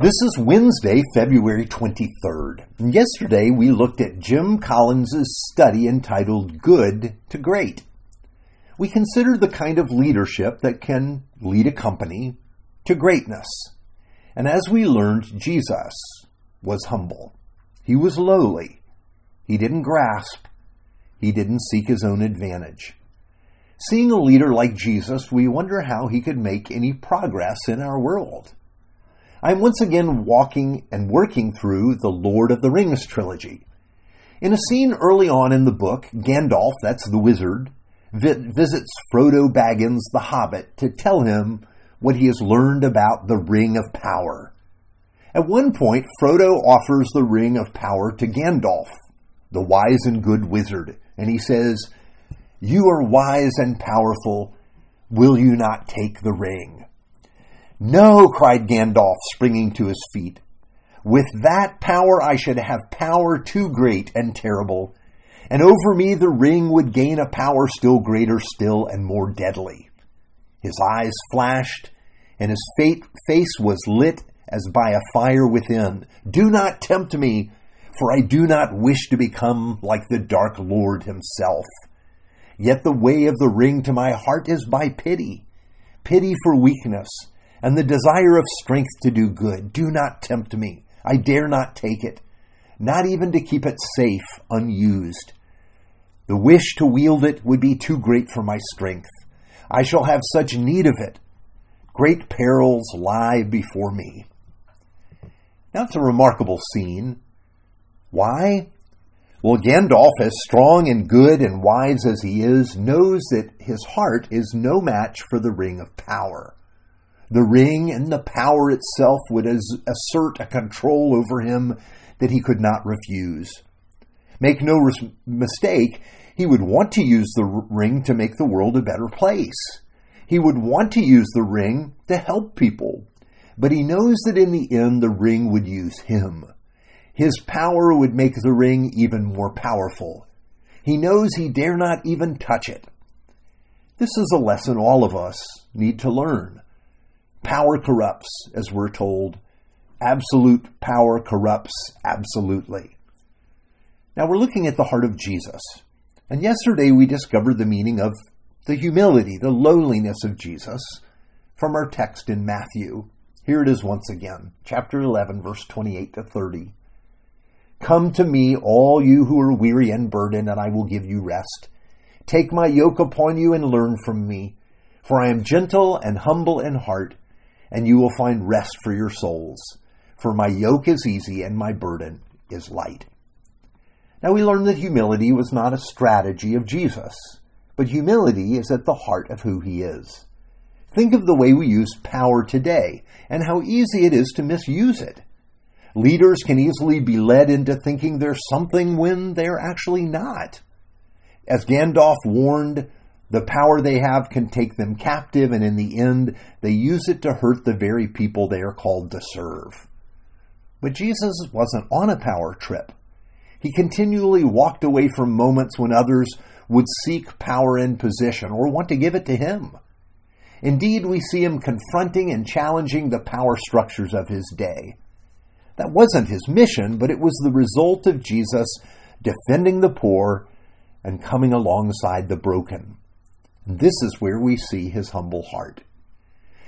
This is Wednesday, February 23rd. And yesterday we looked at Jim Collins' study entitled Good to Great. We considered the kind of leadership that can lead a company to greatness. And as we learned, Jesus was humble. He was lowly. He didn't grasp. He didn't seek his own advantage. Seeing a leader like Jesus, we wonder how he could make any progress in our world. I'm once again walking and working through the Lord of the Rings trilogy. In a scene early on in the book, Gandalf, that's the wizard, visits Frodo Baggins, the hobbit, to tell him what he has learned about the Ring of Power. At one point, Frodo offers the Ring of Power to Gandalf, the wise and good wizard, and he says, You are wise and powerful. Will you not take the ring? No, cried Gandalf, springing to his feet. With that power I should have power too great and terrible, and over me the ring would gain a power still greater still and more deadly. His eyes flashed, and his face was lit as by a fire within. Do not tempt me, for I do not wish to become like the Dark Lord himself. Yet the way of the ring to my heart is by pity, pity for weakness and the desire of strength to do good. Do not tempt me. I dare not take it, not even to keep it safe, unused. The wish to wield it would be too great for my strength. I shall have such need of it. Great perils lie before me. Now it's a remarkable scene. Why? Well, Gandalf, as strong and good and wise as he is, knows that his heart is no match for the ring of power. The ring and the power itself would assert a control over him that he could not refuse. Make no res- mistake, he would want to use the ring to make the world a better place. He would want to use the ring to help people. But he knows that in the end, the ring would use him. His power would make the ring even more powerful. He knows he dare not even touch it. This is a lesson all of us need to learn. Power corrupts, as we're told. Absolute power corrupts absolutely. Now we're looking at the heart of Jesus. And yesterday we discovered the meaning of the humility, the lowliness of Jesus from our text in Matthew. Here it is once again, chapter 11, verse 28 to 30. Come to me, all you who are weary and burdened, and I will give you rest. Take my yoke upon you and learn from me, for I am gentle and humble in heart and you will find rest for your souls. For my yoke is easy and my burden is light. Now we learn that humility was not a strategy of Jesus, but humility is at the heart of who he is. Think of the way we use power today and how easy it is to misuse it. Leaders can easily be led into thinking they're something when they're actually not. As Gandalf warned, the power they have can take them captive, and in the end, they use it to hurt the very people they are called to serve. But Jesus wasn't on a power trip. He continually walked away from moments when others would seek power and position or want to give it to him. Indeed, we see him confronting and challenging the power structures of his day. That wasn't his mission, but it was the result of Jesus defending the poor and coming alongside the broken. This is where we see his humble heart.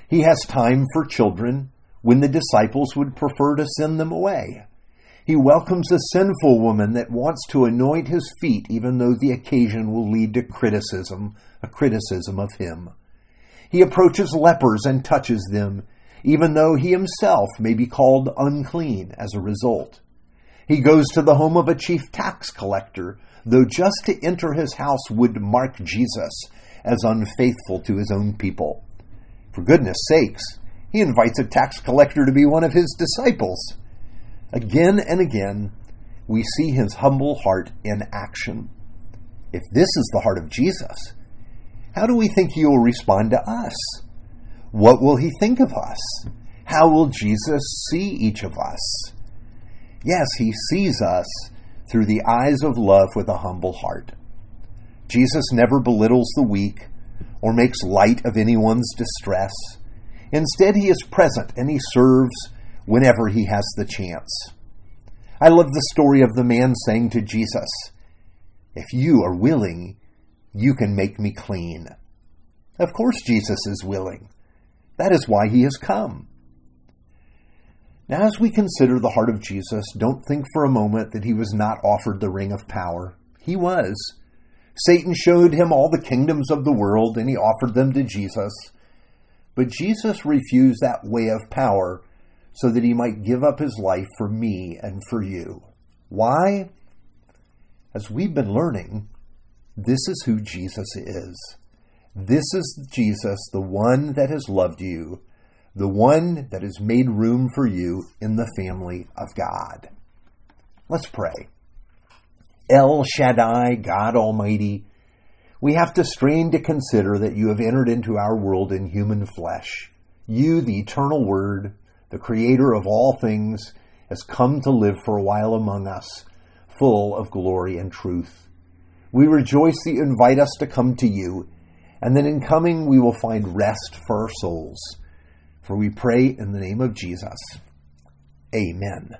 He has time for children when the disciples would prefer to send them away. He welcomes a sinful woman that wants to anoint his feet, even though the occasion will lead to criticism, a criticism of him. He approaches lepers and touches them, even though he himself may be called unclean as a result. He goes to the home of a chief tax collector, though just to enter his house would mark Jesus as unfaithful to his own people. For goodness sakes, he invites a tax collector to be one of his disciples. Again and again, we see his humble heart in action. If this is the heart of Jesus, how do we think he will respond to us? What will he think of us? How will Jesus see each of us? Yes, he sees us through the eyes of love with a humble heart. Jesus never belittles the weak or makes light of anyone's distress. Instead, he is present and he serves whenever he has the chance. I love the story of the man saying to Jesus, If you are willing, you can make me clean. Of course, Jesus is willing. That is why he has come. Now, as we consider the heart of Jesus, don't think for a moment that he was not offered the ring of power. He was. Satan showed him all the kingdoms of the world, and he offered them to Jesus. But Jesus refused that way of power so that he might give up his life for me and for you. Why? As we've been learning, this is who Jesus is. This is Jesus, the one that has loved you, the one that has made room for you in the family of God. Let's pray. El Shaddai, God Almighty, we have to strain to consider that you have entered into our world in human flesh. You, the eternal Word, the Creator of all things, has come to live for a while among us, full of glory and truth. We rejoice that you invite us to come to you, and that in coming we will find rest for our souls. For we pray in the name of Jesus. Amen.